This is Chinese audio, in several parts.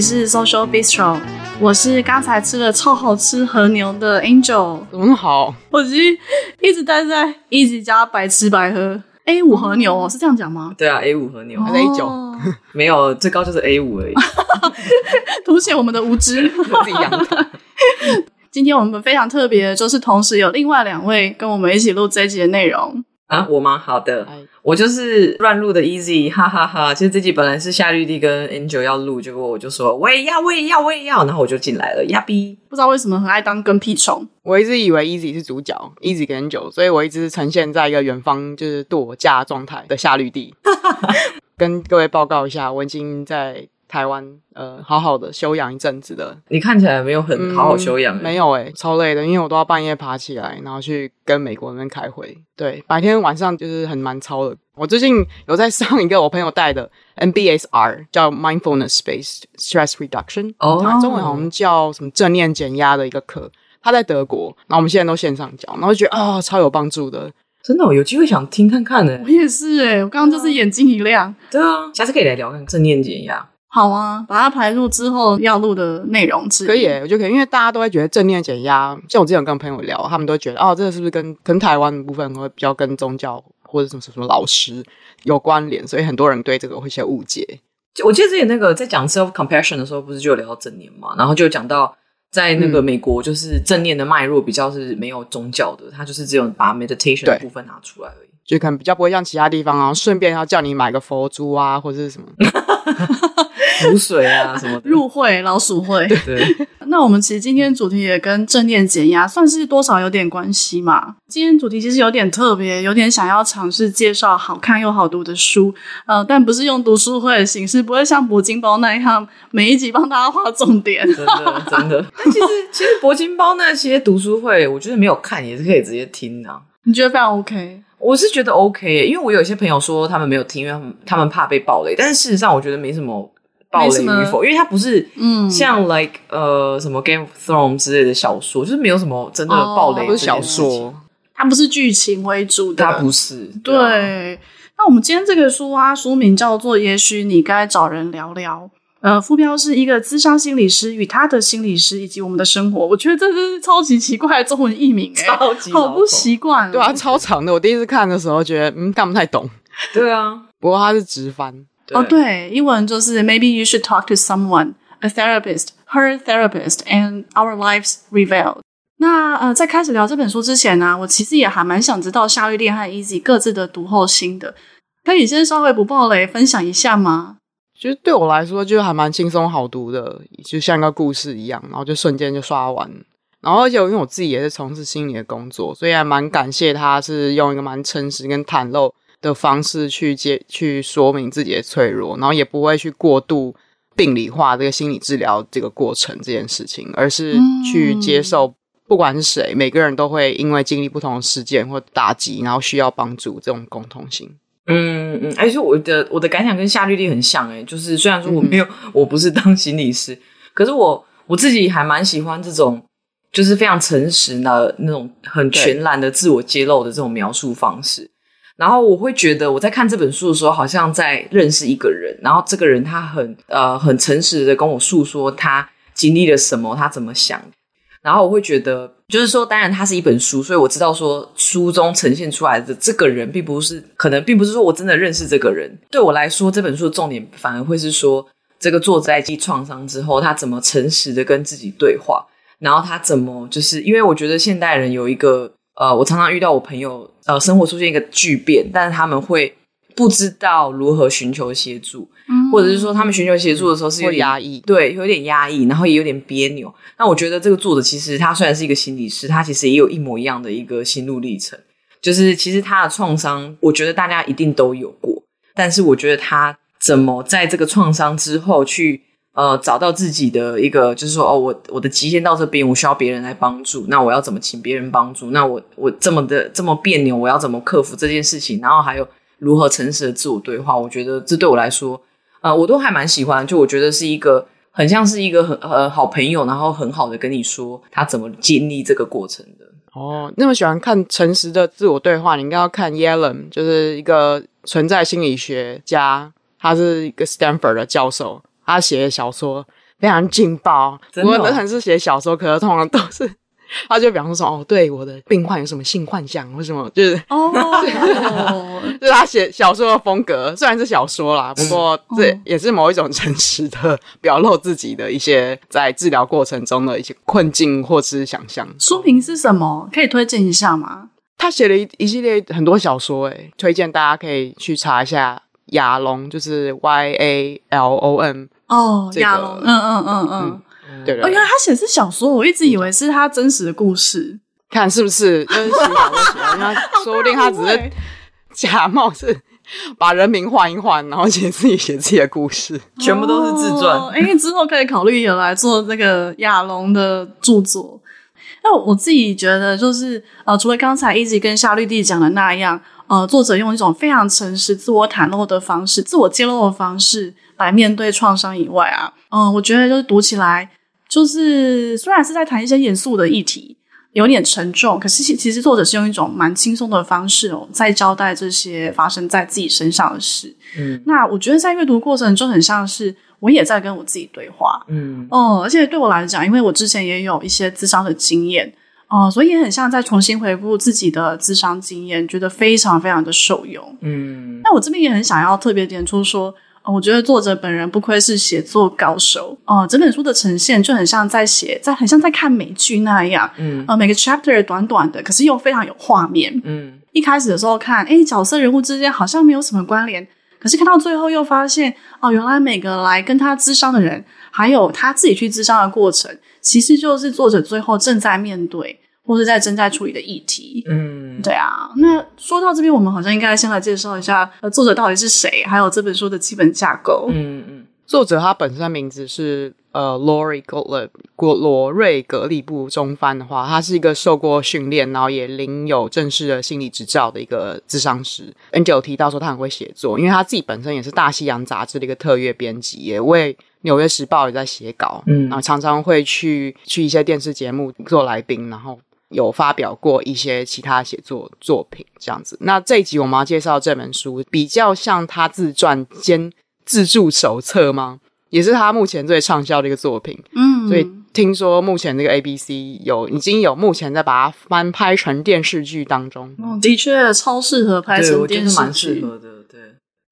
里是 Social Bistro，我是刚才吃了超好吃和牛的 Angel，怎么那么好？我其实一直待在 Easy 家白吃白喝。A 五和牛哦，是这样讲吗？对啊，A 五和牛还是 A 九？没有，最高就是 A 五而已。凸显我们的无知。自己养的。今天我们非常特别，就是同时有另外两位跟我们一起录这一集的内容。啊，我吗？好的，我就是乱录的 Easy，哈哈哈，哈。其实这集本来是夏绿蒂跟 Angel 要录，结果我就说我也要，我也要，我也要，然后我就进来了，呀比。不知道为什么很爱当跟屁虫。我一直以为 Easy 是主角，Easy 跟 Angel，所以我一直呈现在一个远方就是躲假状态的夏绿蒂。跟各位报告一下，我已经在。台湾呃，好好的休养一阵子的。你看起来没有很好好休养。嗯，没有诶、欸，超累的，因为我都要半夜爬起来，然后去跟美国人开会。对，白天晚上就是很蛮超的。我最近有在上一个我朋友带的 MBSR，叫 Mindfulness Based Stress Reduction，哦，中文好像叫什么正念减压的一个课。他在德国，然后我们现在都线上教，然后就觉得啊、哦，超有帮助的。真的，我有机会想听看看呢。我也是诶，我刚刚就是眼睛一亮。对啊，下次可以来聊看正念减压。好啊，把它排入之后要录的内容之。可以，我觉得可以，因为大家都会觉得正念减压，像我之前跟朋友聊，他们都觉得哦，这个是不是跟跟台湾的部分会比较跟宗教或者什么什么老师有关联，所以很多人对这个会有些误解。我记得之前那个在讲 self compassion 的时候，不是就有聊到正念嘛，然后就讲到在那个美国，就是正念的脉络比较是没有宗教的，它就是只有把 meditation 的部分拿出来而已，就可能比较不会像其他地方啊，顺便要叫你买个佛珠啊，或者是什么。补水啊什么的，入会老鼠会。对，那我们其实今天主题也跟正念减压算是多少有点关系嘛。今天主题其实有点特别，有点想要尝试介绍好看又好读的书，呃，但不是用读书会的形式，不会像铂金包那样每一集帮大家画重点。真的真的。但其实其实铂金包那些读书会，我觉得没有看也是可以直接听的啊。你觉得非常 OK？我是觉得 OK，因为我有一些朋友说他们没有听，因为他们他们怕被暴雷，但是事实上我觉得没什么。爆雷与否，因为它不是像 like、嗯、呃什么 Game of Thrones 之类的小说，就是没有什么真的暴雷的、哦。不是小说，它不是剧情为主的，它不是。对，对，那我们今天这个书啊，书名叫做《也许你该找人聊聊》。呃，副标是一个咨商心理师与他的心理师以及我们的生活。我觉得这是超级奇怪的中文译名，哎，超级好不习惯。对啊，超长的。我第一次看的时候觉得，嗯，看不太懂。对啊，不过它是直翻。哦，对，英文就是 Maybe you should talk to someone, a therapist, her therapist, and our lives revealed。那呃，在开始聊这本书之前呢，我其实也还蛮想知道夏绿蒂和 Easy 各自的读后心得，可以先稍微不暴雷分享一下吗？其实对我来说，就还蛮轻松好读的，就像一个故事一样，然后就瞬间就刷完。然后而且因为我自己也是从事心理的工作，所以还蛮感谢他是用一个蛮诚实跟袒露的方式去接去说明自己的脆弱，然后也不会去过度病理化这个心理治疗这个过程这件事情，而是去接受不管是谁，每个人都会因为经历不同的事件或打击，然后需要帮助这种共同性。嗯嗯，而且我的我的感想跟夏绿蒂很像诶，就是虽然说我没有、嗯、我不是当心理师，可是我我自己还蛮喜欢这种就是非常诚实的那种很全然的自我揭露的这种描述方式。然后我会觉得我在看这本书的时候，好像在认识一个人。然后这个人他很呃很诚实的跟我诉说他经历了什么，他怎么想。然后我会觉得，就是说，当然它是一本书，所以我知道说书中呈现出来的这个人，并不是可能并不是说我真的认识这个人。对我来说，这本书的重点反而会是说，这个作者在经历创伤之后，他怎么诚实的跟自己对话，然后他怎么就是因为我觉得现代人有一个。呃，我常常遇到我朋友，呃，生活出现一个巨变，但是他们会不知道如何寻求协助，嗯，或者是说他们寻求协助的时候是有点压抑，对，有点压抑，然后也有点别扭。那我觉得这个作者其实他虽然是一个心理师，他其实也有一模一样的一个心路历程，就是其实他的创伤，我觉得大家一定都有过，但是我觉得他怎么在这个创伤之后去。呃，找到自己的一个，就是说，哦，我我的极限到这边，我需要别人来帮助，那我要怎么请别人帮助？那我我这么的这么别扭，我要怎么克服这件事情？然后还有如何诚实的自我对话？我觉得这对我来说，呃，我都还蛮喜欢。就我觉得是一个很像是一个很呃好朋友，然后很好的跟你说他怎么经历这个过程的。哦，那么喜欢看诚实的自我对话，你应该要看 Yalom，就是一个存在心理学家，他是一个 Stanford 的教授。他写的小说非常劲爆。我的很是写小说，可是通常都是。他就比方说哦，对我的病患有什么性幻想，或什么，就是哦，就是他写小说的风格，虽然是小说啦，不过这也是某一种诚实的表露自己的一些在治疗过程中的一些困境或是想象。书名是什么？可以推荐一下吗？他写了一一系列很多小说，诶，推荐大家可以去查一下亚龙，就是 Y A L O N 哦，亚龙，嗯嗯嗯嗯。对的，哦，原来他写的是小说，我一直以为是他真实的故事。看是不是？就是写小说写，因为 说不定他只是假冒是把人名换一换，然后写自己写自己的故事，全部都是自传。哎、哦，之后可以考虑有来做这个亚龙的著作。那我自己觉得，就是呃，除了刚才一直跟夏绿蒂讲的那样，呃，作者用一种非常诚实、自我袒露的方式、自我揭露的方式来面对创伤以外啊，嗯、呃，我觉得就是读起来。就是虽然是在谈一些严肃的议题，有点沉重，可是其实作者是用一种蛮轻松的方式哦，在交代这些发生在自己身上的事。嗯，那我觉得在阅读过程中很像是我也在跟我自己对话。嗯，哦，而且对我来讲，因为我之前也有一些咨商的经验，哦，所以也很像在重新回顾自己的咨商经验，觉得非常非常的受用。嗯，那我这边也很想要特别点出说。我觉得作者本人不愧是写作高手哦、呃，整本书的呈现就很像在写，在很像在看美剧那样，嗯，呃，每个 chapter 短短的，可是又非常有画面，嗯，一开始的时候看，诶，角色人物之间好像没有什么关联，可是看到最后又发现，哦、呃，原来每个来跟他咨商的人，还有他自己去咨商的过程，其实就是作者最后正在面对。或是在正在处理的议题，嗯，对啊。那说到这边，我们好像应该先来介绍一下，呃，作者到底是谁，还有这本书的基本架构。嗯嗯，作者他本身的名字是呃，Lori Gottlieb，罗瑞格利布。中翻的话，他是一个受过训练，然后也领有正式的心理执照的一个智商师。Angel 有提到说他很会写作，因为他自己本身也是大西洋杂志的一个特约编辑，也为纽约时报也在写稿，嗯，然后常常会去去一些电视节目做来宾，然后。有发表过一些其他写作作品，这样子。那这一集我们要介绍这本书，比较像他自传兼自助手册吗？也是他目前最畅销的一个作品。嗯，所以听说目前这个 ABC 有已经有目前在把它翻拍成电视剧当中。哦，的确超适合拍成电视剧，蛮适合的。对。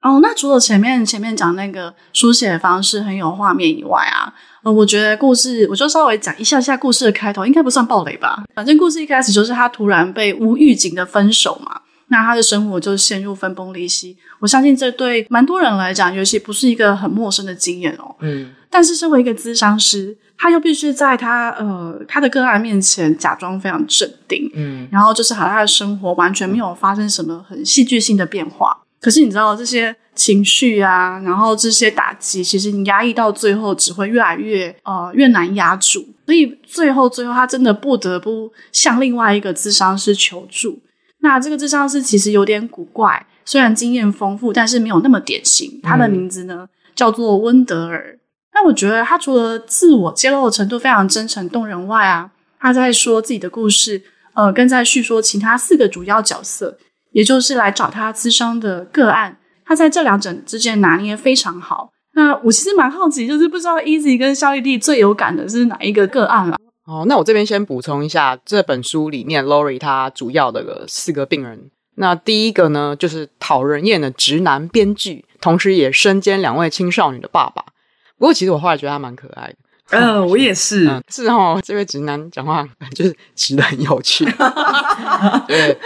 哦，那除了前面前面讲那个书写方式很有画面以外啊。呃，我觉得故事，我就稍微讲一下下故事的开头，应该不算暴雷吧。反正故事一开始就是他突然被无预警的分手嘛，那他的生活就陷入分崩离析。我相信这对蛮多人来讲，尤其不是一个很陌生的经验哦。嗯。但是身为一个咨商师，他又必须在他呃他的个案面前假装非常镇定，嗯，然后就是好像他的生活完全没有发生什么很戏剧性的变化。可是你知道这些情绪啊，然后这些打击，其实你压抑到最后，只会越来越呃越难压住。所以最后最后，他真的不得不向另外一个智商师求助。那这个智商师其实有点古怪，虽然经验丰富，但是没有那么典型。他的名字呢、嗯、叫做温德尔。那我觉得他除了自我揭露的程度非常真诚动人外啊，他在说自己的故事，呃，跟在叙说其他四个主要角色。也就是来找他咨商的个案，他在这两者之间拿捏非常好。那我其实蛮好奇，就是不知道 Easy 跟夏绿蒂最有感的是哪一个个案啊？哦，那我这边先补充一下，这本书里面 Lori 他主要的四个病人。那第一个呢，就是讨人厌的直男编剧，同时也身兼两位青少女的爸爸。不过其实我后来觉得他蛮可爱的。嗯、呃，我也是。嗯、是哦，这位直男讲话就是直的很有趣。对。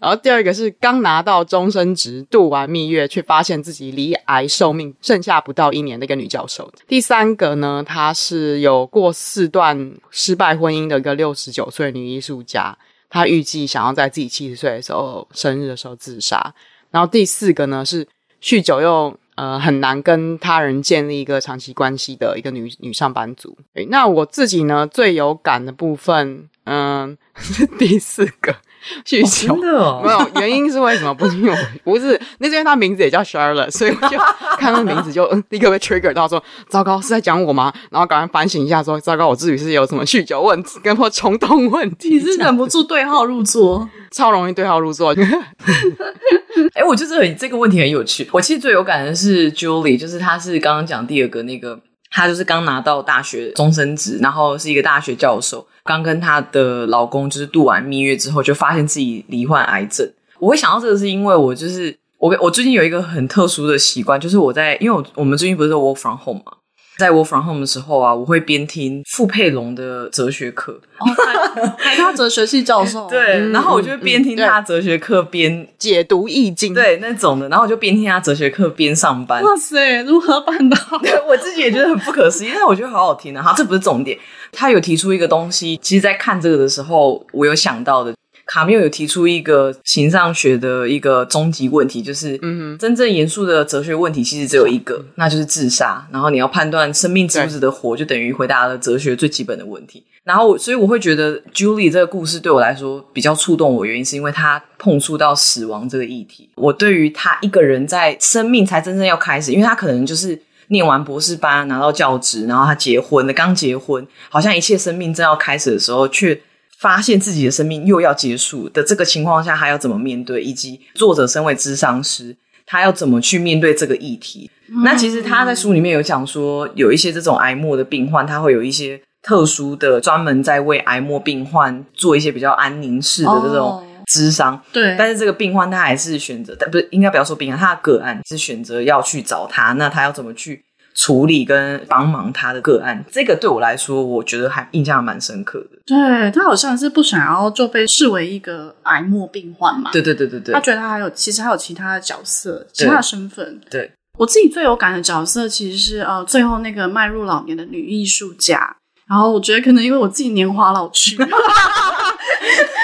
然后第二个是刚拿到终身职，度完蜜月，却发现自己罹癌，寿命剩下不到一年的一个女教授。第三个呢，她是有过四段失败婚姻的一个六十九岁女艺术家，她预计想要在自己七十岁的时候生日的时候自杀。然后第四个呢，是酗酒又呃很难跟他人建立一个长期关系的一个女女上班族。诶，那我自己呢最有感的部分，嗯、是第四个。酗酒、哦、真的、哦、没有原因是为什么？不是因为我不是，那是因为他名字也叫 Charlotte，所以我就 看他的名字就立刻被 trigger 到说，糟糕是在讲我吗？然后赶快反省一下说，糟糕我自己是有什么酗酒问题跟或冲动问题？你是忍不住对号入座，超容易对号入座。哎、欸，我觉得这个问题很有趣。我其实最有感的是 Julie，就是她是刚刚讲第二个那个她就是刚拿到大学终身职，然后是一个大学教授，刚跟她的老公就是度完蜜月之后，就发现自己罹患癌症。我会想到这个，是因为我就是我我最近有一个很特殊的习惯，就是我在因为我我们最近不是 work from home 嘛。在我 from home 的时候啊，我会边听傅佩龙的哲学课。哦，他他哲学系教授。对，嗯、然后我就边听他哲学课边解读易经，对那种的。然后我就边听他哲学课边上班。哇塞，如何办到？我自己也觉得很不可思议，但是我觉得好好听啊。好，这不是重点。他有提出一个东西，其实，在看这个的时候，我有想到的。卡缪有提出一个形上学的一个终极问题，就是真正严肃的哲学问题其实只有一个，嗯、那就是自杀。然后你要判断生命值不值得活，就等于回答了哲学最基本的问题。然后，所以我会觉得 Julie 这个故事对我来说比较触动我，原因是因为他碰触到死亡这个议题。我对于他一个人在生命才真正要开始，因为他可能就是念完博士班拿到教职，然后他结婚了，刚结婚，好像一切生命正要开始的时候，却。发现自己的生命又要结束的这个情况下，他要怎么面对？以及作者身为咨商师，他要怎么去面对这个议题？嗯、那其实他在书里面有讲说，有一些这种癌末的病患，他会有一些特殊的专门在为癌末病患做一些比较安宁式的这种咨商。哦、对，但是这个病患他还是选择，但不是应该不要说病患，他的个案是选择要去找他。那他要怎么去？处理跟帮忙他的个案，这个对我来说，我觉得还印象还蛮深刻的。对，他好像是不想要就被视为一个癌末病患嘛。对对对对对。他觉得他还有其实还有其他的角色，其他的身份。对，我自己最有感的角色其实是呃最后那个迈入老年的女艺术家。然后我觉得可能因为我自己年华老去。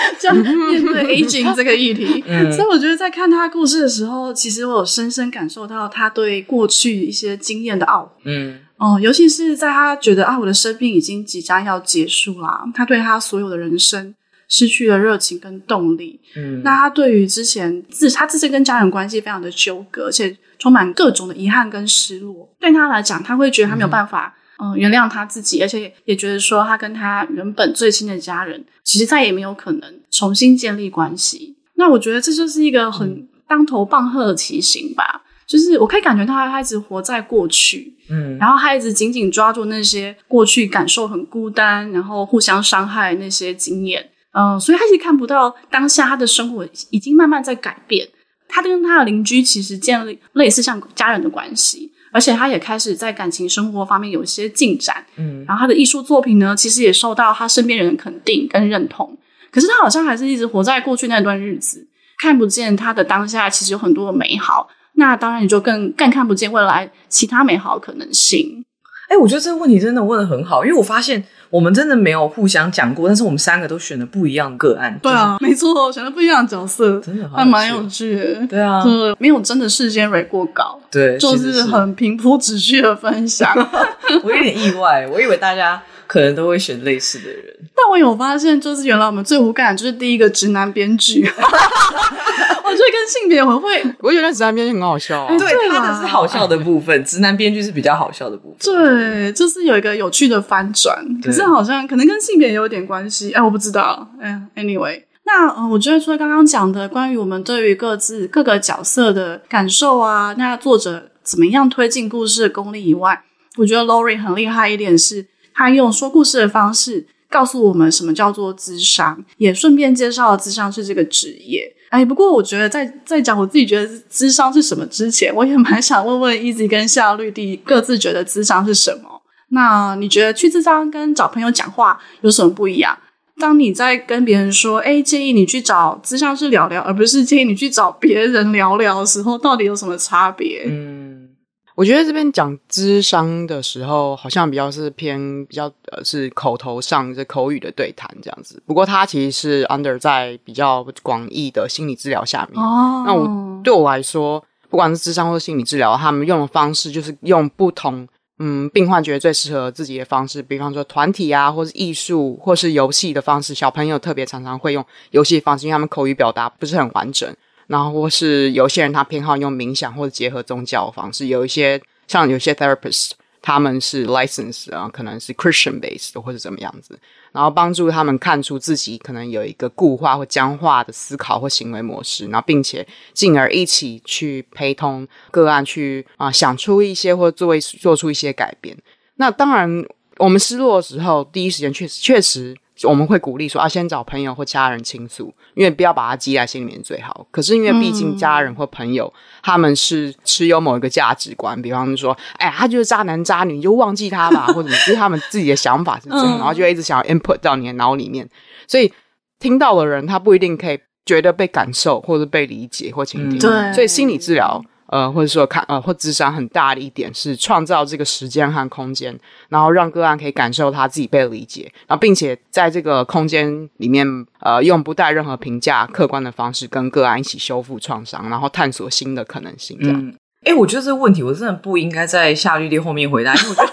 这样面对 aging 这个议题，嗯、所以我觉得在看他故事的时候，其实我有深深感受到他对过去一些经验的懊悔。嗯，哦、嗯，尤其是在他觉得啊，我的生命已经即将要结束啦，他对他所有的人生失去了热情跟动力。嗯，那他对于之前自他自身跟家人关系非常的纠葛，而且充满各种的遗憾跟失落。对他来讲，他会觉得他没有办法。嗯嗯，原谅他自己，而且也觉得说，他跟他原本最亲的家人，其实再也没有可能重新建立关系。那我觉得这就是一个很当头棒喝的提醒吧。就是我可以感觉到他一直活在过去，嗯，然后他一直紧紧抓住那些过去感受很孤单，然后互相伤害那些经验，嗯，所以他其实看不到当下他的生活已经慢慢在改变。他跟他的邻居其实建立类似像家人的关系。而且他也开始在感情生活方面有一些进展，嗯，然后他的艺术作品呢，其实也受到他身边人的肯定跟认同。可是他好像还是一直活在过去那段日子，看不见他的当下其实有很多的美好。那当然你就更更看不见未来其他美好的可能性。哎，我觉得这个问题真的问的很好，因为我发现我们真的没有互相讲过，但是我们三个都选了不一样的个案。对啊，没错，选了不一样的角色，真的还蛮有趣的。对啊，就没有真的事先 read 过稿，对，就是很平铺直叙的分享。我有点意外，我以为大家可能都会选类似的人，但我有发现，就是原来我们最无感就是第一个直男编剧。我觉得跟性别很会，我觉得直男编剧很好笑，啊。对，他的是好笑的部分，直男编剧是比较好笑的部分。对，就是有一个有趣的翻转，可是好像可能跟性别也有点关系。哎，我不知道。哎，anyway，那嗯，我觉得除了刚刚讲的关于我们对于各自各个角色的感受啊，那作者怎么样推进故事的功力以外，我觉得 Lori 很厉害一点是，他用说故事的方式告诉我们什么叫做智商，也顺便介绍了智商是这个职业。哎，不过我觉得在在讲我自己觉得智商是什么之前，我也蛮想问问 Easy 跟夏绿蒂各自觉得智商是什么？那你觉得去智商跟找朋友讲话有什么不一样？当你在跟别人说，哎，建议你去找咨商师聊聊，而不是建议你去找别人聊聊的时候，到底有什么差别？嗯。我觉得这边讲智商的时候，好像比较是偏比较呃是口头上这口语的对谈这样子。不过它其实是 under 在比较广义的心理治疗下面。哦，那我对我来说，不管是智商或心理治疗，他们用的方式就是用不同嗯病患觉得最适合自己的方式，比方说团体啊，或是艺术，或是游戏的方式。小朋友特别常常会用游戏的方式，因为他们口语表达不是很完整。然后或是有些人他偏好用冥想或者结合宗教的方式，有一些像有些 therapist 他们是 license 啊，可能是 Christian based 或者怎么样子，然后帮助他们看出自己可能有一个固化或僵化的思考或行为模式，然后并且进而一起去陪同个案去啊、想出一些或做做出一些改变。那当然，我们失落的时候，第一时间确实确实。我们会鼓励说啊，先找朋友或家人倾诉，因为不要把它积在心里面最好。可是因为毕竟家人或朋友、嗯、他们是持有某一个价值观，比方说，哎，他就是渣男渣女，你就忘记他吧，或者是他们自己的想法是这样，嗯、然后就一直想要 input 到你的脑里面。所以听到的人，他不一定可以觉得被感受，或者被理解或倾听。对、嗯，所以心理治疗。呃，或者说看呃，或智商很大的一点是创造这个时间和空间，然后让个案可以感受他自己被理解，然后并且在这个空间里面，呃，用不带任何评价、客观的方式跟个案一起修复创伤，然后探索新的可能性。这样。嗯，哎，我觉得这个问题我真的不应该在夏绿蒂后面回答，因为我觉得。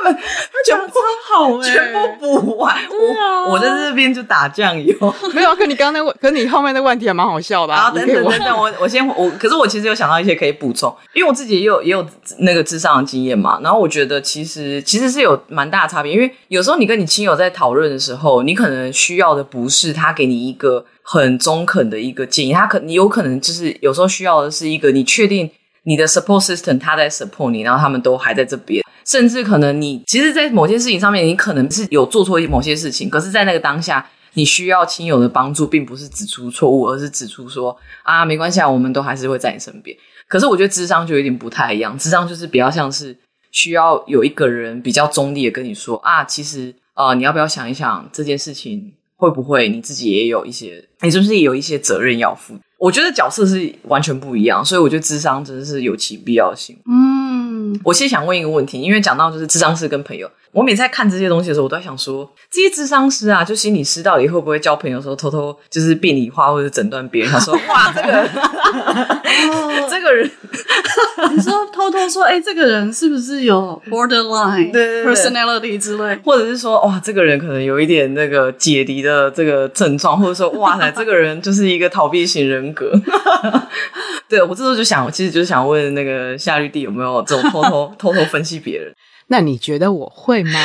他全部好哎，全部补完。我我在这边就打酱油，没有。可你刚刚那问，可你后面的问题还蛮好笑的啊！等等等等，我我先我，可是我其实有想到一些可以补充，因为我自己也有也有那个智商的经验嘛。然后我觉得其实其实是有蛮大的差别，因为有时候你跟你亲友在讨论的时候，你可能需要的不是他给你一个很中肯的一个建议，他可你有可能就是有时候需要的是一个你确定你的 support system 他在 support 你，然后他们都还在这边。甚至可能你其实，在某些事情上面，你可能是有做错某些事情，可是，在那个当下，你需要亲友的帮助，并不是指出错误，而是指出说啊，没关系啊，我们都还是会在你身边。可是，我觉得智商就有点不太一样，智商就是比较像是需要有一个人比较中立的跟你说啊，其实呃，你要不要想一想这件事情会不会你自己也有一些，你是不是也有一些责任要负？我觉得角色是完全不一样，所以我觉得智商真的是有其必要性。嗯。我先想问一个问题，因为讲到就是智商是跟朋友，我每次在看这些东西的时候，我都在想说，这些智商师啊，就心理师到底会不会交朋友的时候偷偷就是病理化或者诊断别人？他说 哇，这个 这个人，你说偷偷说，哎、欸，这个人是不是有 borderline 对对对 personality 之类，或者是说哇，这个人可能有一点那个解离的这个症状，或者说哇塞，这个人就是一个逃避型人格。对，我这时候就想，其实就是想问那个夏绿蒂有没有这种偷偷偷偷分析别人？那你觉得我会吗？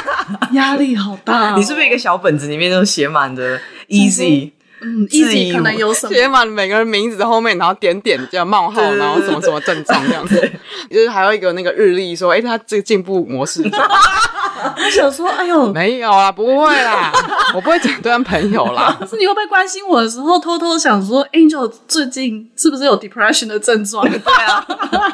压力好大、哦！你是不是一个小本子里面都写满的 easy？嗯，easy 可能有什么？写满每个人名字的后面，然后点点叫冒号，然后什么什么症状这样子。就是还有一个那个日历，说哎，他这个进步模式。我想说，哎呦，没有啦，不会啦，我不会诊断朋友啦。可是你会不会关心我的时候，偷偷想说，Angel 最近是不是有 depression 的症状？对啊，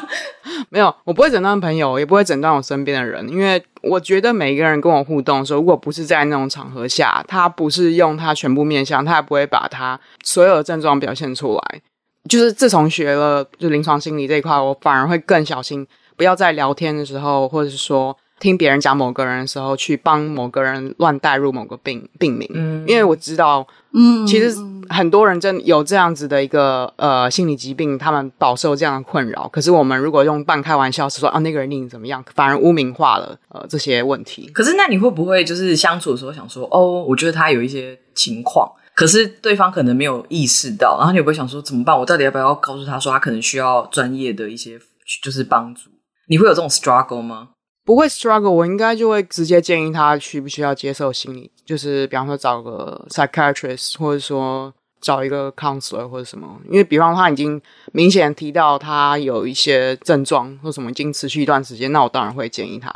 没有，我不会诊断朋友，也不会诊断我身边的人，因为我觉得每一个人跟我互动的时候，如果不是在那种场合下，他不是用他全部面向，他也不会把他所有的症状表现出来。就是自从学了就临床心理这一块，我反而会更小心，不要在聊天的时候，或者是说。听别人讲某个人的时候，去帮某个人乱带入某个病病名，嗯，因为我知道，嗯，其实很多人真有这样子的一个呃心理疾病，他们饱受这样的困扰。可是我们如果用半开玩笑是说啊，那个人令你怎么样，反而污名化了呃这些问题。可是那你会不会就是相处的时候想说，哦，我觉得他有一些情况，可是对方可能没有意识到，然后你会不会想说怎么办？我到底要不要告诉他说他可能需要专业的一些就是帮助？你会有这种 struggle 吗？不会 struggle，我应该就会直接建议他需不需要接受心理，就是比方说找个 psychiatrist，或者说找一个 counselor 或者什么。因为比方他已经明显提到他有一些症状或什么已经持续一段时间，那我当然会建议他，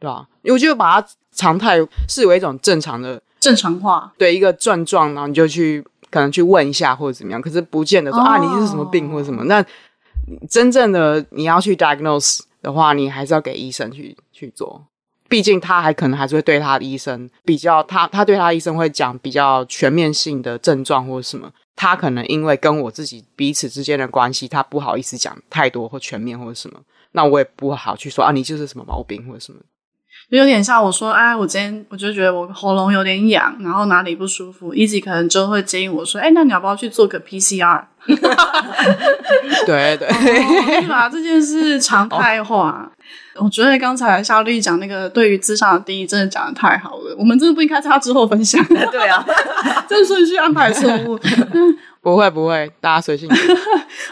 对吧？因为我就把它常态视为一种正常的正常化，对一个症状，然后你就去可能去问一下或者怎么样，可是不见得说、oh. 啊你是什么病或者什么。那真正的你要去 diagnose 的话，你还是要给医生去去做，毕竟他还可能还是会对他的医生比较，他他对他的医生会讲比较全面性的症状或者什么，他可能因为跟我自己彼此之间的关系，他不好意思讲太多或全面或者什么，那我也不好去说啊，你就是什么毛病或者什么。就有点像我说，哎，我今天我就觉得我喉咙有点痒，然后哪里不舒服，Easy 可能就会建议我说，哎，那你要不要去做个 PCR？对 对，把这件事常态化。Oh. 我觉得刚才夏绿蒂讲那个对于智商的定义，真的讲的太好了。我们真的不应该在他之后分享。对啊，这顺序安排错误。不会不会，大家随性。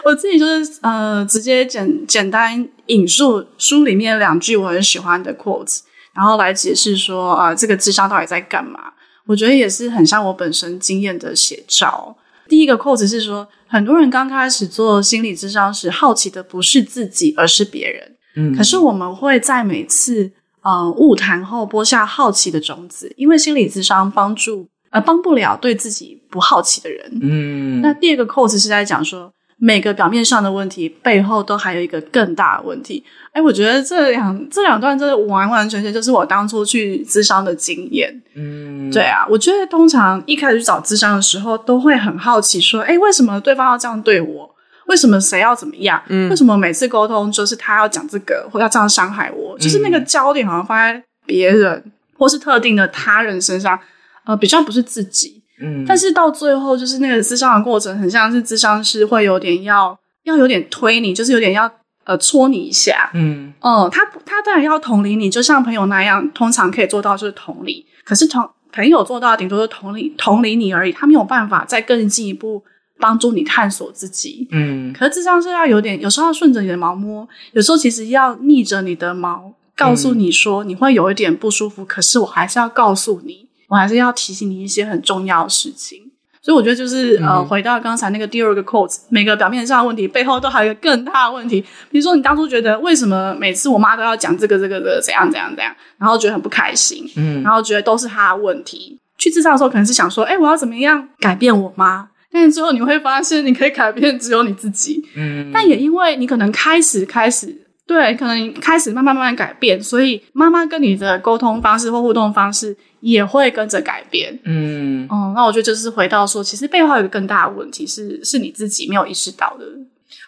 我自己就是呃，直接简简单引述书里面两句我很喜欢的 quotes。然后来解释说啊、呃，这个智商到底在干嘛？我觉得也是很像我本身经验的写照。第一个 quote 是说，很多人刚开始做心理智商时，好奇的不是自己，而是别人。嗯，可是我们会在每次呃误谈后播下好奇的种子，因为心理智商帮助呃帮不了对自己不好奇的人。嗯，那第二个 quote 是在讲说，每个表面上的问题背后都还有一个更大的问题。哎，我觉得这两这两段真的完完全全就是我当初去咨商的经验。嗯，对啊，我觉得通常一开始去找咨商的时候，都会很好奇说，哎，为什么对方要这样对我？为什么谁要怎么样？嗯，为什么每次沟通就是他要讲这个，或要这样伤害我？就是那个焦点好像放在别人或是特定的他人身上，呃，比较不是自己。嗯，但是到最后，就是那个咨商的过程，很像是咨商师会有点要要有点推你，就是有点要呃戳你一下。嗯嗯，他他当然要同理你，就像朋友那样，通常可以做到就是同理。可是同朋友做到顶多是同理同理你而已，他没有办法再更进一步。帮助你探索自己，嗯，可是智商是要有点，有时候要顺着你的毛摸，有时候其实要逆着你的毛，告诉你说你会有一点不舒服，嗯，可是我还是要告诉你，我还是要提醒你一些很重要的事情。所以我觉得就是，嗯，呃，回到刚才那个第二个 quote，每个表面上的问题背后都还有一个更大的问题。比如说你当初觉得为什么每次我妈都要讲这个这个的怎样怎样怎样，然后觉得很不开心，嗯，然后觉得都是她的问题。去咨商的时候可能是想说，哎，我要怎么样改变我妈？但是之后你会发现，你可以改变只有你自己。嗯，但也因为你可能开始开始，对，可能开始慢慢慢慢改变，所以妈妈跟你的沟通方式或互动方式也会跟着改变。嗯，哦，那我觉得就是回到说，其实背后有一个更大的问题是，是你自己没有意识到的。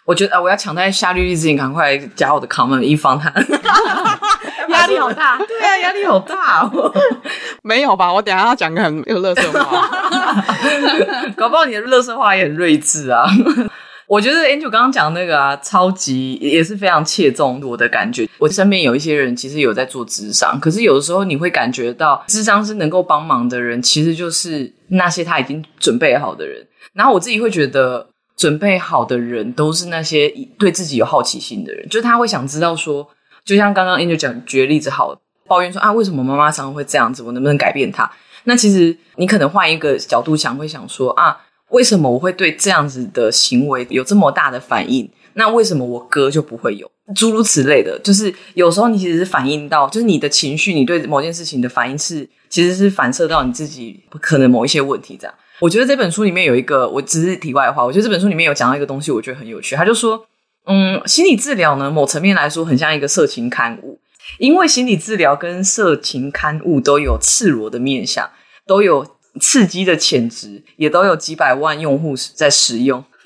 我觉得啊，我要抢在夏绿蒂之前，赶快加我的 comment，以防他 压力好大。对啊，压力好大哦。没有吧？我等一下要讲个很有乐色话，搞不好你的乐色话也很睿智啊。我觉得 Angel 刚刚讲那个啊，超级也是非常切中我的感觉。我身边有一些人其实有在做智商，可是有的时候你会感觉到，智商是能够帮忙的人，其实就是那些他已经准备好的人。然后我自己会觉得。准备好的人都是那些对自己有好奇心的人，就是他会想知道说，就像刚刚 Angel 讲举例子好，抱怨说啊，为什么妈妈常常会这样子？我能不能改变她？那其实你可能换一个角度想，会想说啊，为什么我会对这样子的行为有这么大的反应？那为什么我哥就不会有？诸如此类的，就是有时候你其实是反映到，就是你的情绪，你对某件事情的反应是，其实是反射到你自己可能某一些问题这样。我觉得这本书里面有一个，我只是题外话。我觉得这本书里面有讲到一个东西，我觉得很有趣。他就说，嗯，心理治疗呢，某层面来说，很像一个色情刊物，因为心理治疗跟色情刊物都有赤裸的面相，都有刺激的潜质，也都有几百万用户在使用。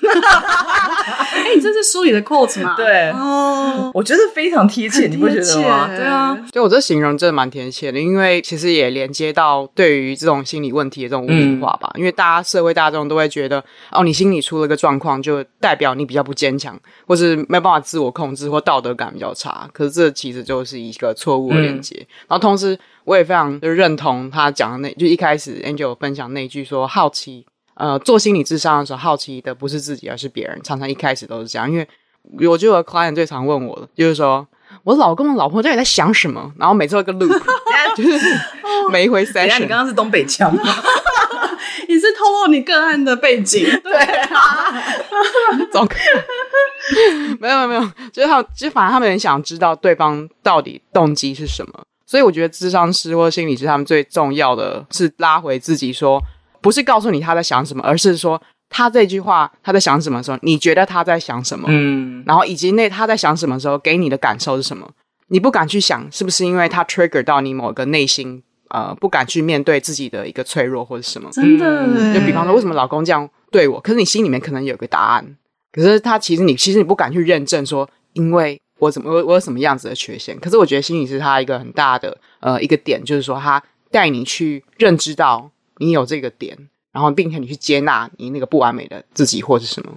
书里的 quote 嘛？对，哦，我觉得非常贴切，你不觉得吗？对啊，就我这形容真的蛮贴切的，因为其实也连接到对于这种心理问题的这种污名化吧。嗯、因为大家社会大众都会觉得，哦，你心里出了个状况，就代表你比较不坚强，或是没有办法自我控制，或道德感比较差。可是这其实就是一个错误的连接。嗯、然后同时，我也非常的认同他讲的那，就一开始 Angel 分享那句说好奇。呃，做心理智商的时候，好奇的不是自己，而是别人。常常一开始都是这样，因为我觉得我的 client 最常问我的，就是说我老公的老婆到底在想什么？然后每次一个 loop，就是 每一回 session。你刚刚是东北腔吗？你是透露你个案的背景？对啊，总可没有没有没有，就是他，其实反正他们很想知道对方到底动机是什么。所以我觉得智商师或心理师他们最重要的是拉回自己说。不是告诉你他在想什么，而是说他这句话他在想什么的时候，你觉得他在想什么？嗯，然后以及那他在想什么的时候给你的感受是什么？你不敢去想，是不是因为他 trigger 到你某个内心呃不敢去面对自己的一个脆弱或者什么？真的，嗯，就比方说为什么老公这样对我？可是你心里面可能有个答案，可是他其实你其实你不敢去认证说，因为我怎么我我有什么样子的缺陷？可是我觉得心理是他一个很大的呃一个点，就是说他带你去认知到。你有这个点，然后并且你去接纳你那个不完美的自己或是什么？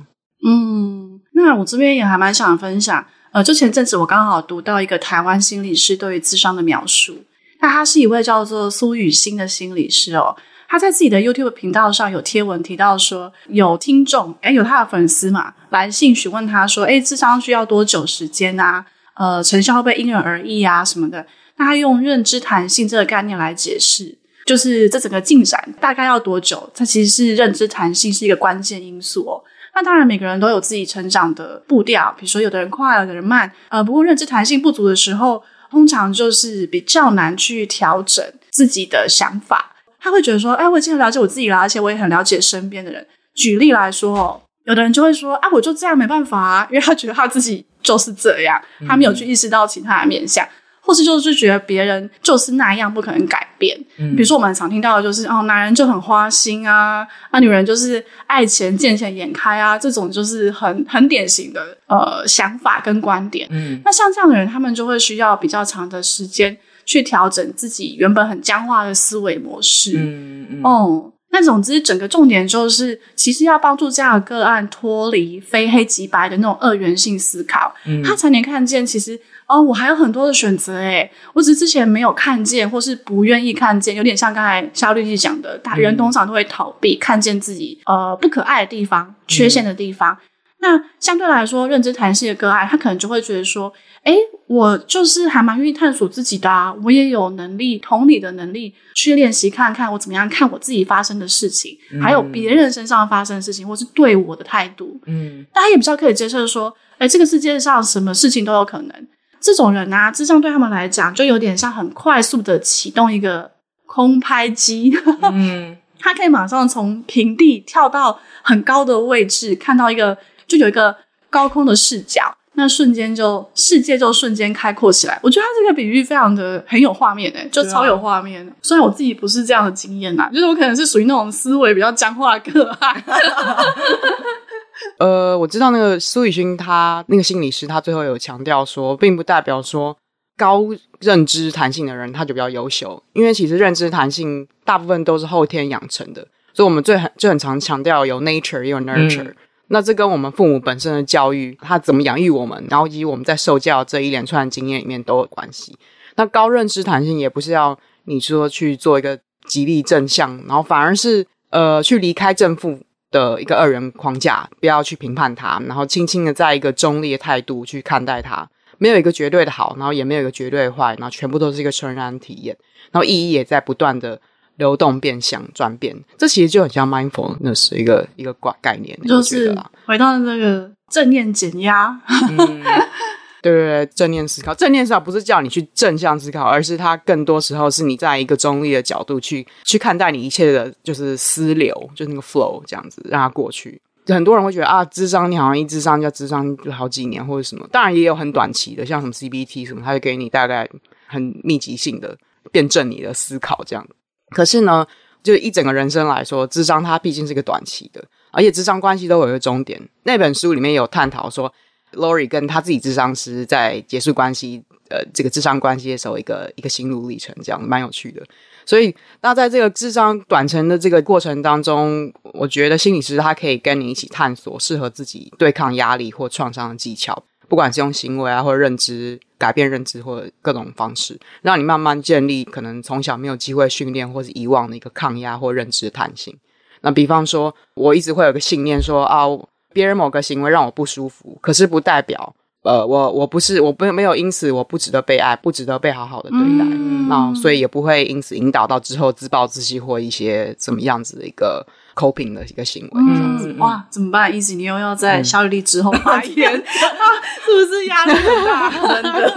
嗯，那我这边也还蛮想分享，呃，就前阵子我刚好读到一个台湾心理师对于智商的描述，那他是一位叫做苏雨欣的心理师哦，他在自己的 YouTube 频道上有贴文提到说，有听众诶有他的粉丝嘛来信询问他说，诶智商需要多久时间啊？呃，成效会不会因人而异啊什么的？那他用认知弹性这个概念来解释。就是这整个进展大概要多久？它其实是认知弹性是一个关键因素哦。那当然每个人都有自己成长的步调，比如说有的人快，有的人慢。呃，不过认知弹性不足的时候，通常就是比较难去调整自己的想法。他会觉得说：“哎，我已经很了解我自己了，而且我也很了解身边的人。”举例来说，有的人就会说：“啊，我就这样没办法啊，因为他觉得他自己就是这样，他没有去意识到其他的面向。”或是就是觉得别人就是那样，不可能改变。嗯，比如说我们常听到的就是哦，男人就很花心啊，啊，女人就是爱钱见钱眼开啊，这种就是很很典型的呃想法跟观点。嗯，那像这样的人，他们就会需要比较长的时间去调整自己原本很僵化的思维模式。嗯嗯哦，那总之整个重点就是，其实要帮助这样的个案脱离非黑即白的那种二元性思考，嗯，他才能看见其实。哦，我还有很多的选择诶，我只是之前没有看见，或是不愿意看见，有点像刚才肖律师讲的，大人通常都会逃避看见自己呃不可爱的地方、缺陷的地方。嗯、那相对来说，认知弹性的个案，他可能就会觉得说，诶，我就是还蛮愿意探索自己的啊，我也有能力、同理的能力去练习看看我怎么样看我自己发生的事情，嗯、还有别人身上发生的事情，或是对我的态度。嗯，大家也比较可以接受说，诶，这个世界上什么事情都有可能。这种人啊，智商对他们来讲就有点像很快速的启动一个空拍机，嗯，他可以马上从平地跳到很高的位置，看到一个就有一个高空的视角，那瞬间就世界就瞬间开阔起来。我觉得他这个比喻非常的很有画面诶，就超有画面。啊、虽然我自己不是这样的经验呐，就是我可能是属于那种思维比较僵化的个案。呃，我知道那个苏予洵他那个心理师，他最后有强调说，并不代表说高认知弹性的人他就比较优秀，因为其实认知弹性大部分都是后天养成的，所以我们最很就很常强调有 nature 也有 nurture，嗯，那这跟我们父母本身的教育，他怎么养育我们，然后以及我们在受教这一连串经验里面都有关系。那高认知弹性也不是要你说去做一个极力正向，然后反而是呃去离开正负。的一个二元框架，不要去评判它，然后轻轻的在一个中立的态度去看待它，没有一个绝对的好，然后也没有一个绝对的坏，然后全部都是一个纯然体验，然后意义也在不断的流动、变相、转变，这其实就很像 mindfulness 一个一个概概念，就是回到那个正念减压。嗯 对对对，正念思考，正念思考不是叫你去正向思考，而是它更多时候是你在一个中立的角度去去看待你一切的，就是思流，就是那个 flow 这样子，让它过去。很多人会觉得啊，智商你好像一智商就要咨商好几年或者什么，当然也有很短期的，像什么 CBT 什么，它会给你大概很密集性的辩证你的思考这样。可是呢，就一整个人生来说，智商它毕竟是个短期的，而且智商关系都有一个终点。那本书里面有探讨说。Lori 跟他自己智商师在结束关系，呃，这个智商关系的时候，一个一个心路历程，这样蛮有趣的。所以，那在这个智商短程的这个过程当中，我觉得心理师他可以跟你一起探索适合自己对抗压力或创伤的技巧，不管是用行为啊，或者认知改变认知，或者各种方式，让你慢慢建立可能从小没有机会训练或是遗忘的一个抗压或认知弹性。那比方说，我一直会有个信念说啊。别人某个行为让我不舒服，可是不代表，呃，我我不是，我不没有因此我不值得被爱，不值得被好好的对待，那、嗯、所以也不会因此引导到之后自暴自弃或一些怎么样子的一个 coping 的一个行为。嗯、这样子哇，怎么办？Easy，你又要在夏绿蒂之后发言，啊、是不是压力很大？真的？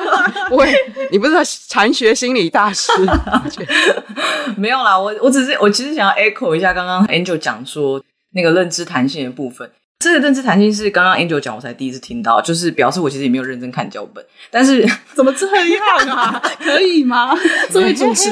不会，你不是禅学心理大师？没有啦，我我只是我其实想要 echo 一下刚刚 Angel 讲说那个认知弹性的部分。这个认知弹性是刚刚 Angel 讲，我才第一次听到，就是表示我其实也没有认真看脚本。但是 怎么这样啊？可以吗？作为主持，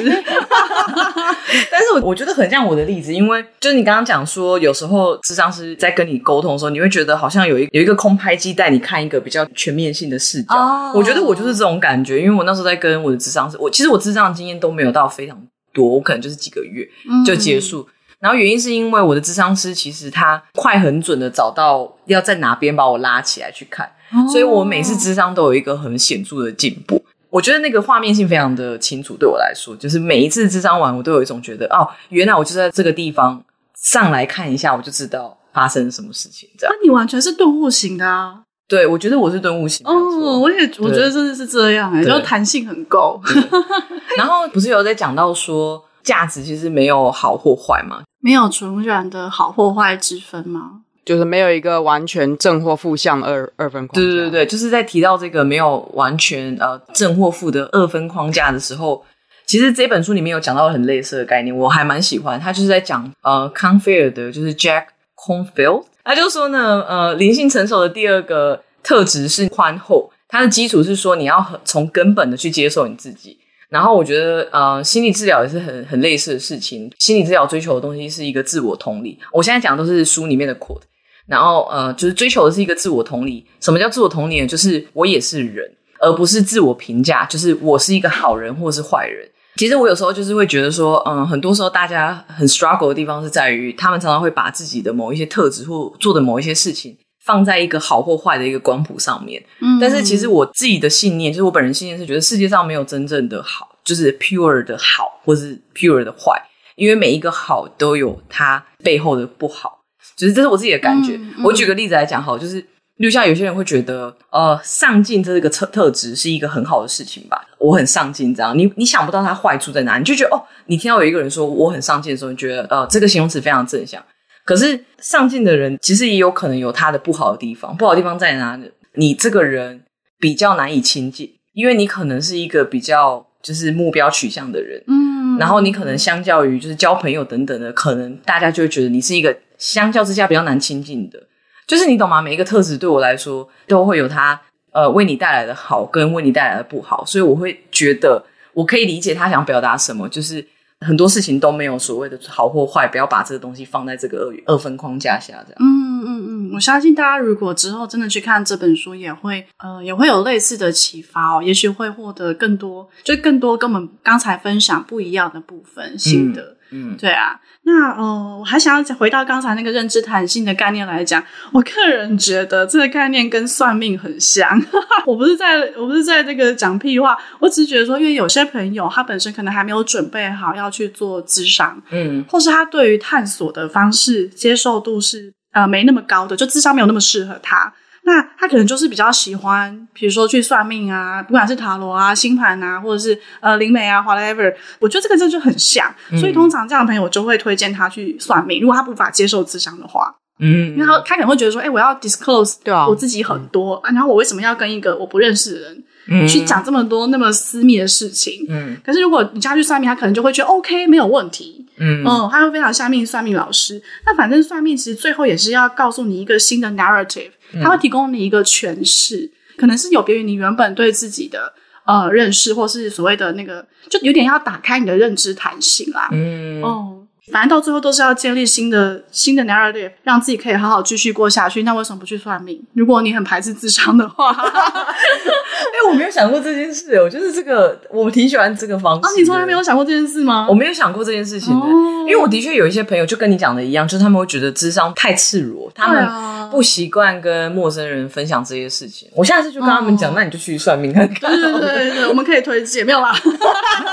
但是我我觉得很像我的例子，因为就是你刚刚讲说，有时候智商师在跟你沟通的时候，你会觉得好像有一有一个空拍机带你看一个比较全面性的视角。Oh. 我觉得我就是这种感觉，因为我那时候在跟我的智商师，我其实我智商的经验都没有到非常多，我可能就是几个月就结束。嗯然后原因是因为我的智商师其实他快很准的找到要在哪边把我拉起来去看，哦、所以我每次智商都有一个很显著的进步。我觉得那个画面性非常的清楚，对我来说，就是每一次智商完，我都有一种觉得哦，原来我就在这个地方上来看一下，我就知道发生什么事情。这样，那你完全是顿悟型的啊？对，我觉得我是顿悟型。哦，我也我觉得真的是这样哎、欸，就弹性很够。然后不是有在讲到说价值其实没有好或坏嘛？没有纯然的好或坏之分吗？就是没有一个完全正或负向二二分框架。对对对，就是在提到这个没有完全呃正或负的二分框架的时候，其实这本书里面有讲到很类似的概念，我还蛮喜欢。他就是在讲呃康菲尔德，就是 Jack Confield，他就说呢，呃，灵性成熟的第二个特质是宽厚，它的基础是说你要很从根本的去接受你自己。然后我觉得，呃，心理治疗也是很很类似的事情。心理治疗追求的东西是一个自我同理。我现在讲的都是书里面的 quote。然后，呃，就是追求的是一个自我同理。什么叫自我同理呢？就是我也是人，而不是自我评价，就是我是一个好人或是坏人。其实我有时候就是会觉得说，嗯，很多时候大家很 struggle 的地方是在于，他们常常会把自己的某一些特质或做的某一些事情放在一个好或坏的一个光谱上面。嗯，但是其实我自己的信念，就是我本人信念是觉得世界上没有真正的好。就是 pure 的好，或是 pure 的坏，因为每一个好都有它背后的不好，就是这是我自己的感觉。嗯嗯、我举个例子来讲，好，就是例如像有些人会觉得，呃，上进这个特特质是一个很好的事情吧？我很上进，这样，你你想不到它坏处在哪，你就觉得哦，你听到有一个人说我很上进的时候，你觉得呃，这个形容词非常正向。可是上进的人其实也有可能有他的不好的地方，不好的地方在哪里？你这个人比较难以亲近，因为你可能是一个比较。就是目标取向的人，嗯，然后你可能相较于就是交朋友等等的，可能大家就会觉得你是一个相较之下比较难亲近的。就是你懂吗？每一个特质对我来说都会有它呃为你带来的好跟为你带来的不好，所以我会觉得我可以理解他想表达什么，就是。很多事情都没有所谓的好或坏，不要把这个东西放在这个二二分框架下，这样。嗯嗯嗯，我相信大家如果之后真的去看这本书，也会呃也会有类似的启发哦，也许会获得更多，就更多跟我们刚才分享不一样的部分心得。嗯嗯，对啊，那呃，我还想要回到刚才那个认知弹性的概念来讲，我个人觉得这个概念跟算命很像。我不是在，我不是在这个讲屁话，我只是觉得说，因为有些朋友他本身可能还没有准备好要去做咨商，嗯，或是他对于探索的方式接受度是呃没那么高的，就智商没有那么适合他。那他可能就是比较喜欢，比如说去算命啊，不管是塔罗啊、星盘啊，或者是呃灵媒啊，whatever，我觉得这个真的就很像。嗯、所以通常这样的朋友，我就会推荐他去算命。如果他无法接受智商的话，嗯，然后他他可能会觉得说，哎、欸，我要 disclose 对啊，我自己很多，嗯、然后我为什么要跟一个我不认识的人嗯去讲这么多那么私密的事情？嗯，可是如果你叫他去算命，他可能就会觉得 OK，没有问题。嗯哦，他会非常相信算命老师。那反正算命其实最后也是要告诉你一个新的 narrative。他会提供你一个诠释，可能是有别于你原本对自己的呃认识，或是所谓的那个，就有点要打开你的认知弹性啦。嗯哦。反正到最后都是要建立新的新的 narrative，让自己可以好好继续过下去。那为什么不去算命？如果你很排斥智商的话，哎、欸，我没有想过这件事。我就是这个我挺喜欢这个方式。啊，你从来没有想过这件事吗？我没有想过这件事情的，哦、因为我的确有一些朋友就跟你讲的一样，就是他们会觉得智商太赤裸，他们不习惯跟陌生人分享这些事情。我下次就跟他们讲，哦、那你就去算命看看。对对对对，我们可以推荐，没有啦，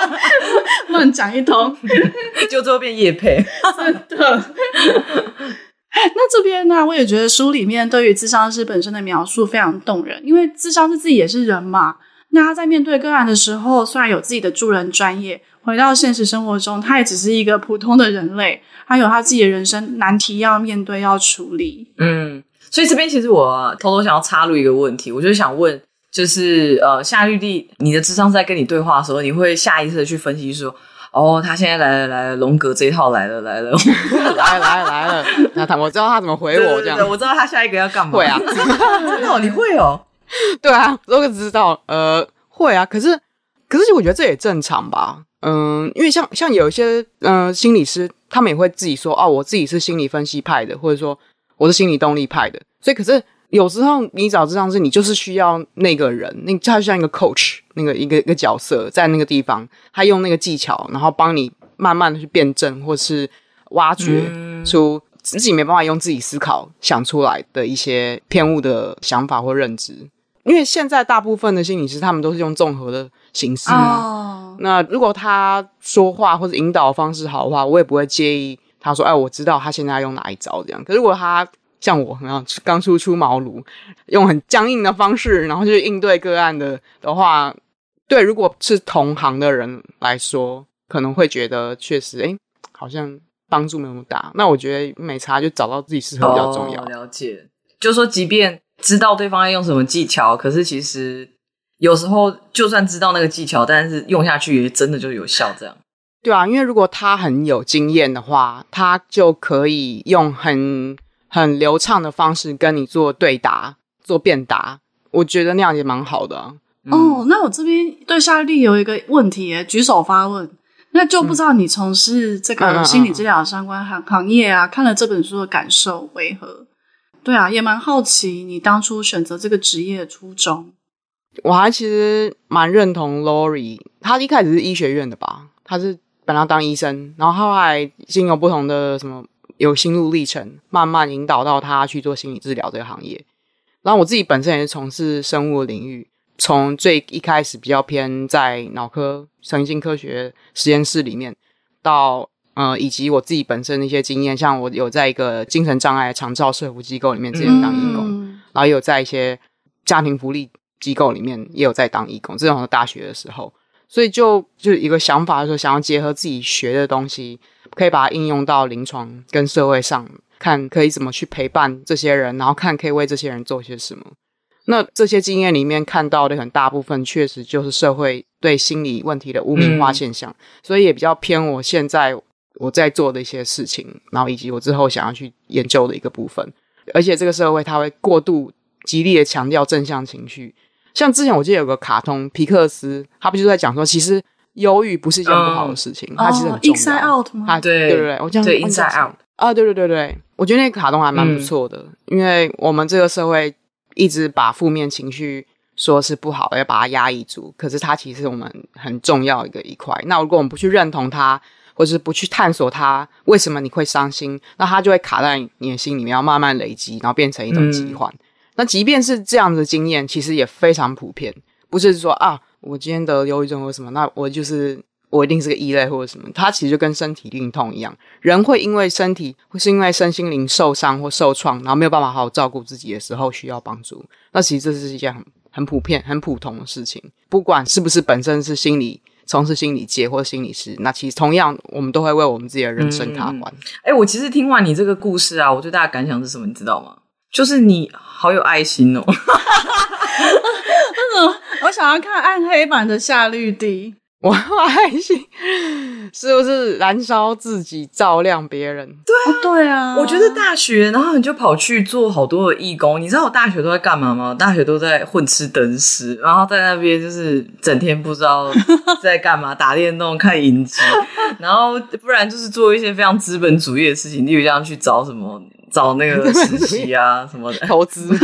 乱讲一通，就最后变业。真的，那这边呢，我也觉得书里面对于智商师本身的描述非常动人，因为智商师自己也是人嘛。那他在面对个案的时候，虽然有自己的助人专业，回到现实生活中，他也只是一个普通的人类，他有他自己的人生难题要面对、要处理。嗯，所以这边其实我偷偷想要插入一个问题，我就想问，就是呃，夏绿蒂，你的智商在跟你对话的时候，你会下意识的去分析说，哦，他现在来了来了，龙格这一套来了来了，来了来了来了。那他我知道他怎么回我这样，我知道他下一个要干嘛。会啊，哦，你会哦？对啊，龙格知道，呃，会啊。可是，可是我觉得这也正常吧。嗯、因为像像有一些嗯、心理师，他们也会自己说，哦，我自己是心理分析派的，或者说我是心理动力派的。所以，可是。有时候你找咨商是，你就是需要那个人，那他就像一个 coach，那个一个一个角色在那个地方，他用那个技巧，然后帮你慢慢的去辩证，或是挖掘出自己没办法用自己思考想出来的一些偏误的想法或认知。因为现在大部分的心理师他们都是用综合的形式嘛。Oh. 那如果他说话或者引导方式好的话，我也不会介意他说：“哎，我知道他现在用哪一招。”这样。可如果他像我，然后刚初出茅庐，用很僵硬的方式，然后去应对个案的的话，对，如果是同行的人来说，可能会觉得确实，哎，好像帮助没有那么大。那我觉得没差，就找到自己适合比较重要。了解，就说，即便知道对方要用什么技巧，可是其实有时候就算知道那个技巧，但是用下去也真的就有效，这样。对啊，因为如果他很有经验的话，他就可以用很很流畅的方式跟你做对答、做辩答。我觉得那样也蛮好的、啊。嗯、哦，那我这边对夏丽有一个问题耶，举手发问。那就不知道你从事这个心理治疗相关行行业啊，嗯嗯嗯、看了这本书的感受为何？对啊，也蛮好奇你当初选择这个职业的初衷。我还其实蛮认同 Lori，他一开始是医学院的吧，他是本来当医生，然后后来经有不同的什么有心路历程，慢慢引导到他去做心理治疗这个行业。然后我自己本身也是从事生物领域。从最一开始比较偏在脑科、神经科学实验室里面，到呃，以及我自己本身的一些经验，像我有在一个精神障碍长照社服机构里面之前当义工，嗯、然后也有在一些家庭福利机构里面也有在当义工，这种大学的时候，所以就就一个想法，说想要结合自己学的东西，可以把它应用到临床跟社会上，看可以怎么去陪伴这些人，然后看可以为这些人做些什么。那这些经验里面看到的很大部分，确实就是社会对心理问题的污名化现象，嗯、所以也比较偏我现在我在做的一些事情，然后以及我之后想要去研究的一个部分。而且这个社会它会过度极力的强调正向情绪，像之前我记得有个卡通皮克斯，他不就在讲说，其实忧郁不是一件不好的事情，嗯、它其实很重要。Inside Out 吗？对对对，我讲对 Inside Out 啊，对对对对，我觉得那个卡通还蛮不错的，嗯、因为我们这个社会。一直把负面情绪说是不好，要把它压抑住。可是它其实是我们很重要一个一块。那如果我们不去认同它，或是不去探索它，为什么你会伤心？那它就会卡在你的心里面，要慢慢累积，然后变成一种疾患。嗯、那即便是这样的经验，其实也非常普遍。不是说啊，我今天得忧郁症或什么，那我就是。我一定是个异类或者什么，它其实就跟身体病痛一样，人会因为身体或是因为身心灵受伤或受创，然后没有办法好好照顾自己的时候需要帮助。那其实这是一件很很普遍、很普通的事情，不管是不是本身是心理从事心理界或心理师，那其实同样我们都会为我们自己的人生卡关。哎、嗯欸，我其实听完你这个故事啊，我最大的感想是什么？你知道吗？就是你好有爱心哦。我想要看暗黑版的夏绿蒂。我爱心是不是燃烧自己照亮别人？对啊，对啊。我觉得大学，然后你就跑去做好多的义工。你知道我大学都在干嘛吗？大学都在混吃等死，然后在那边就是整天不知道 在干嘛，打电动、看影集，然后不然就是做一些非常资本主义的事情，例如像去找什么找那个实习啊 什么的投资。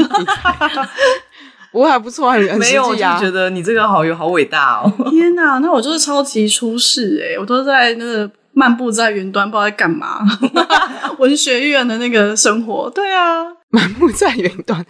不过还不错，很很没有，我就觉得你这个好友好伟大哦！天哪，那我就是超级出世诶，我都在那个漫步在云端，不知道在干嘛。文学院的那个生活，对啊，漫步在云端，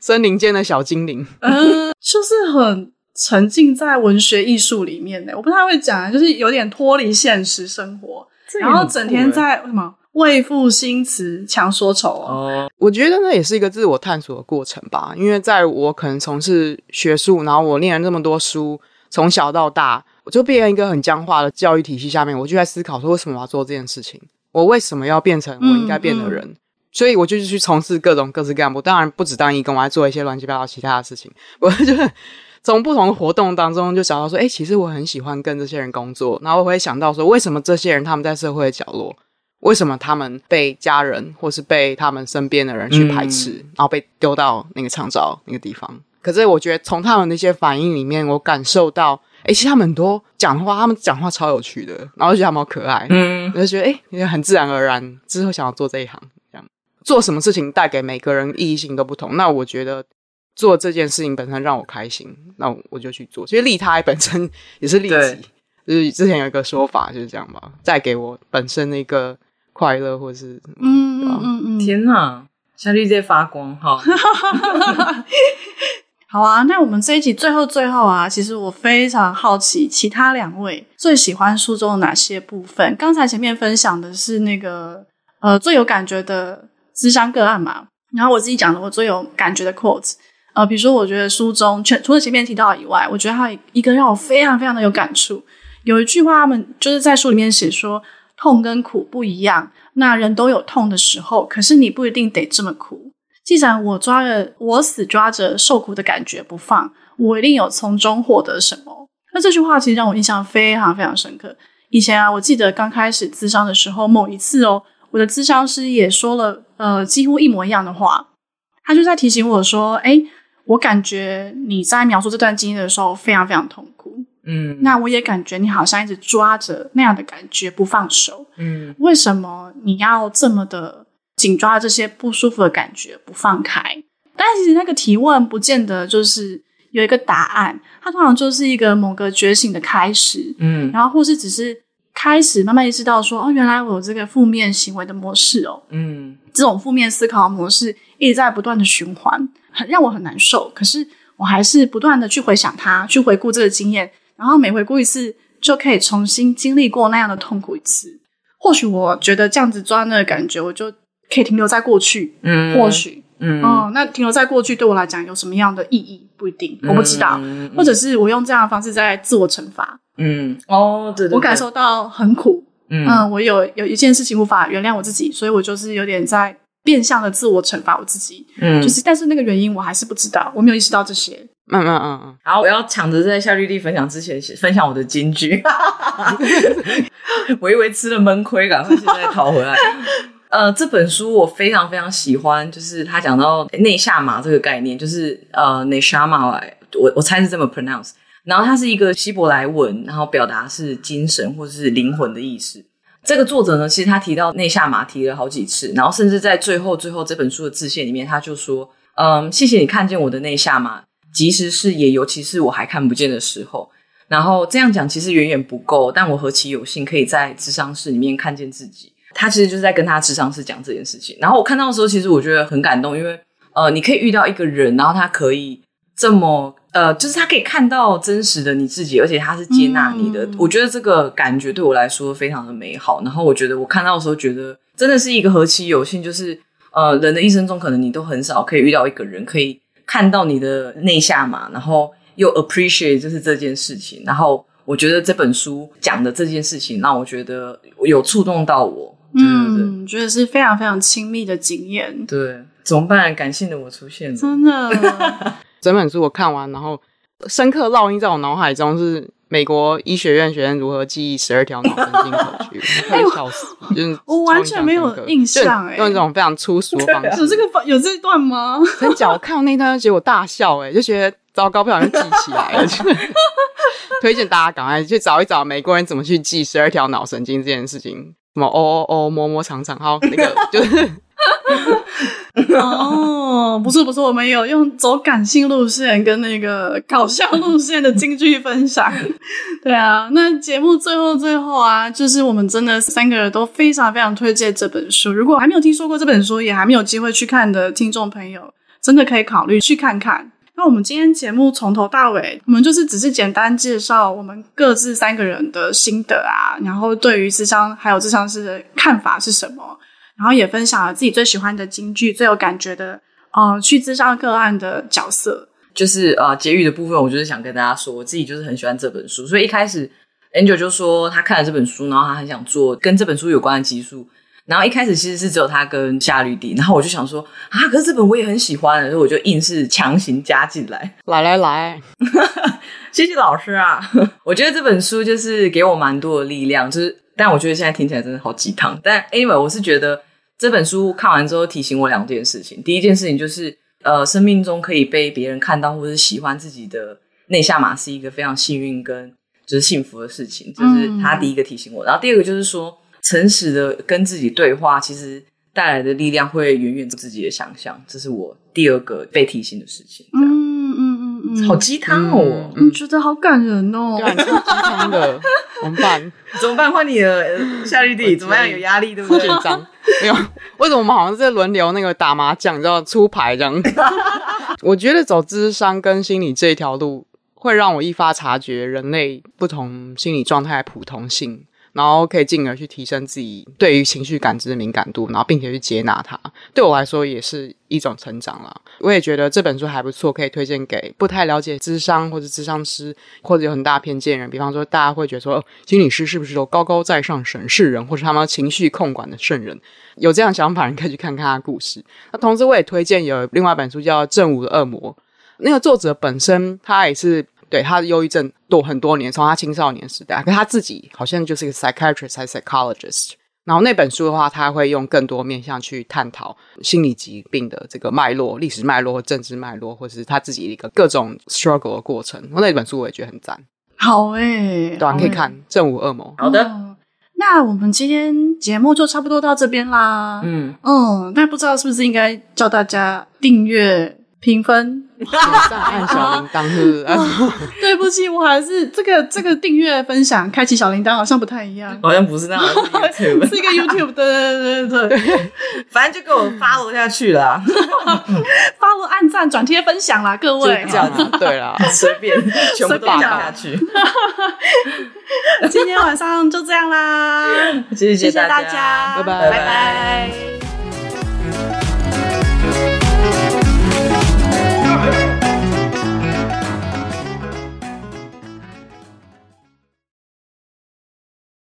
森林间的小精灵，嗯，就是很沉浸在文学艺术里面诶，我不太会讲，就是有点脱离现实生活，然后整天在什么？为赋新词强说愁哦，我觉得那也是一个自我探索的过程吧。因为在我可能从事学术，然后我念了那么多书，从小到大，我就变成一个很僵化的教育体系下面，我就在思考说，为什么我要做这件事情？我为什么要变成我应该变的人？嗯嗯、所以我就去从事各种各式各样。我当然不止当义工，我还做一些乱七八糟其他的事情。我就是从不同的活动当中就想到说，哎，其实我很喜欢跟这些人工作，然后我会想到说，为什么这些人他们在社会的角落？为什么他们被家人或是被他们身边的人去排斥，嗯、然后被丢到那个长照那个地方？可是我觉得从他们那些反应里面，我感受到，诶，其实他们很多讲话，他们讲话超有趣的，然后就觉得他们好可爱，嗯，我就觉得诶，也很自然而然之后想要做这一行，这样做什么事情带给每个人意义性都不同。那我觉得做这件事情本身让我开心，那我就去做。其实利他本身也是利己，就是之前有一个说法就是这样吧，带给我本身的一个。快乐，或是嗯嗯嗯嗯，天哪，小绿蒂在发光哈！好啊，那我们这一集最后最后啊，其实我非常好奇，其他两位最喜欢书中的哪些部分？刚才前面分享的是那个呃最有感觉的智商个案嘛，然后我自己讲的我最有感觉的 quote，呃，比如说我觉得书中全除了前面提到以外，我觉得还有一个让我非常非常的有感触，有一句话他们就是在书里面写说。痛跟苦不一样。那人都有痛的时候，可是你不一定得这么苦。既然我抓着我死抓着受苦的感觉不放，我一定有从中获得什么。那这句话其实让我印象非常非常深刻。以前啊，我记得刚开始咨商的时候，某一次哦，我的咨商师也说了呃几乎一模一样的话。他就在提醒我说：“哎，我感觉你在描述这段经历的时候非常非常痛。嗯，那我也感觉你好像一直抓着那样的感觉不放手。嗯，为什么你要这么的紧抓这些不舒服的感觉不放开？但其实那个提问不见得就是有一个答案，它通常就是一个某个觉醒的开始。嗯，然后或是只是开始慢慢意识到说：哦，原来我有这个负面行为的模式哦。嗯，这种负面思考模式。”一直在不断的循环，很让我很难受。可是我还是不断的去回想它，去回顾这个经验，然后每回顾一次，就可以重新经历过那样的痛苦一次。或许我觉得这样子抓那个感觉，我就可以停留在过去。嗯，或许，嗯，哦，那停留在过去对我来讲有什么样的意义？不一定，我不知道。嗯，或者是我用这样的方式在自我惩罚。嗯，哦，对，对，对，我感受到很苦。嗯，嗯，我有有一件事情无法原谅我自己，所以我就是有点在。变相的自我惩罚我自己，嗯，就是，但是那个原因我还是不知道，我没有意识到这些。嗯嗯嗯嗯。然后我要抢着在夏绿蒂分享之前分享我的金句，我以为吃了闷亏，赶快现在讨回来。呃，这本书我非常非常喜欢，就是他讲到内夏玛这个概念，就是呃内夏玛来，我我猜是这么 pronounce，然后它是一个希伯来文，然后表达是精神或者是灵魂的意思。这个作者呢，其实他提到内下马提了好几次，然后甚至在最后最后这本书的致谢里面，他就说：“嗯，谢谢你看见我的内下马，即使是也，尤其是我还看不见的时候。”然后这样讲其实远远不够，但我何其有幸可以在智商室里面看见自己。他其实就是在跟他智商室讲这件事情。然后我看到的时候，其实我觉得很感动，因为呃，你可以遇到一个人，然后他可以这么。呃，就是他可以看到真实的你自己，而且他是接纳你的。嗯。我觉得这个感觉对我来说非常的美好。然后我觉得我看到的时候，觉得真的是一个何其有幸，就是呃，人的一生中可能你都很少可以遇到一个人，可以看到你的内下嘛，然后又 appreciate 就是这件事情。然后我觉得这本书讲的这件事情，让我觉得有触动到我。嗯，觉得是非常非常亲密的经验。对，怎么办？感性的我出现了，真的。整本书我看完，然后深刻烙印在我脑海中是美国医学院学生如何记忆十二条脑神经口 诀，快笑死！就是 我完全没有印象，哎，用一种非常粗俗的方式。有这个有这一段吗？很巧，我看到那一段就结果大笑，哎，就觉得糟糕，不小心记起来了。推荐大家赶快去找一找美国人怎么去记十二条脑神经这件事情，什么哦哦哦，摸摸长长，好，那个就是。哦，不是不是，我们有用走感性路线跟那个搞笑路线的京剧分享。对啊，那节目最后最后啊，就是我们真的三个人都非常非常推荐这本书。如果还没有听说过这本书，也还没有机会去看的听众朋友，真的可以考虑去看看。那我们今天节目从头到尾，我们就是只是简单介绍我们各自三个人的心得啊，然后对于智商还有智商师的看法是什么。然后也分享了自己最喜欢的京剧，最有感觉的，呃，去咨商个案的角色，就是呃结语的部分。我就是想跟大家说，我自己就是很喜欢这本书，所以一开始 Angel 就说他看了这本书，然后他很想做跟这本书有关的集数。然后一开始其实是只有他跟夏绿蒂，然后我就想说啊，可是这本我也很喜欢，所以我就硬是强行加进来。来来来，谢谢老师啊！我觉得这本书就是给我蛮多的力量，就是但我觉得现在听起来真的好鸡汤。但 anyway，我是觉得。这本书看完之后，提醒我两件事情。第一件事情就是，呃，生命中可以被别人看到或者是喜欢自己的内下马是一个非常幸运跟就是幸福的事情，这是他第一个提醒我。嗯、然后第二个就是说，诚实的跟自己对话，其实带来的力量会远远自己的想象。这是我第二个被提醒的事情。这样。嗯好鸡汤哦，我、嗯、觉得好感人哦，鸡汤的，怎么办？怎么办？换你了，夏绿蒂，怎么样？有压力对不对？紧张。没有，为什么我们好像是在轮流那个打麻将，叫出牌这样？我觉得走智商跟心理这一条路，会让我一发察觉人类不同心理状态的普通性。然后可以进而去提升自己对于情绪感知的敏感度，然后并且去接纳它。对我来说也是一种成长啦。我也觉得这本书还不错，可以推荐给不太了解智商或者智商师，或者有很大偏见人。比方说，大家会觉得说，哦，心理师是不是都高高在上审视人，或是他们情绪控管的圣人？有这样想法，你可以去看看他的故事。那同时，我也推荐有另外一本书叫《正午的恶魔》，那个作者本身他也是。对，他的忧郁症多很多年，从他青少年时代，可他自己好像就是一个 psychiatrist 还是 psychologist。然后那本书的话，他会用更多面向去探讨心理疾病的这个脉络、历史脉络、政治脉络，或者是他自己的一个各种 struggle 的过程。那本书我也觉得很赞。好诶、欸，对、啊，可以看《正午恶魔》。好的、哦，那我们今天节目就差不多到这边啦。嗯嗯，那不知道是不是应该叫大家订阅、评分？按小铃铛是不是？对不起，我还是这个这个订阅、分享、开启小铃铛好像不太一样，好像不是那样，是一个 YouTube，对对对对对，反正就给我 follow 下去啦，follow 按赞、转贴、分享啦，各位，这样对啦，随便全部都讲下去。今天晚上就这样啦，谢谢大家，拜拜，拜拜。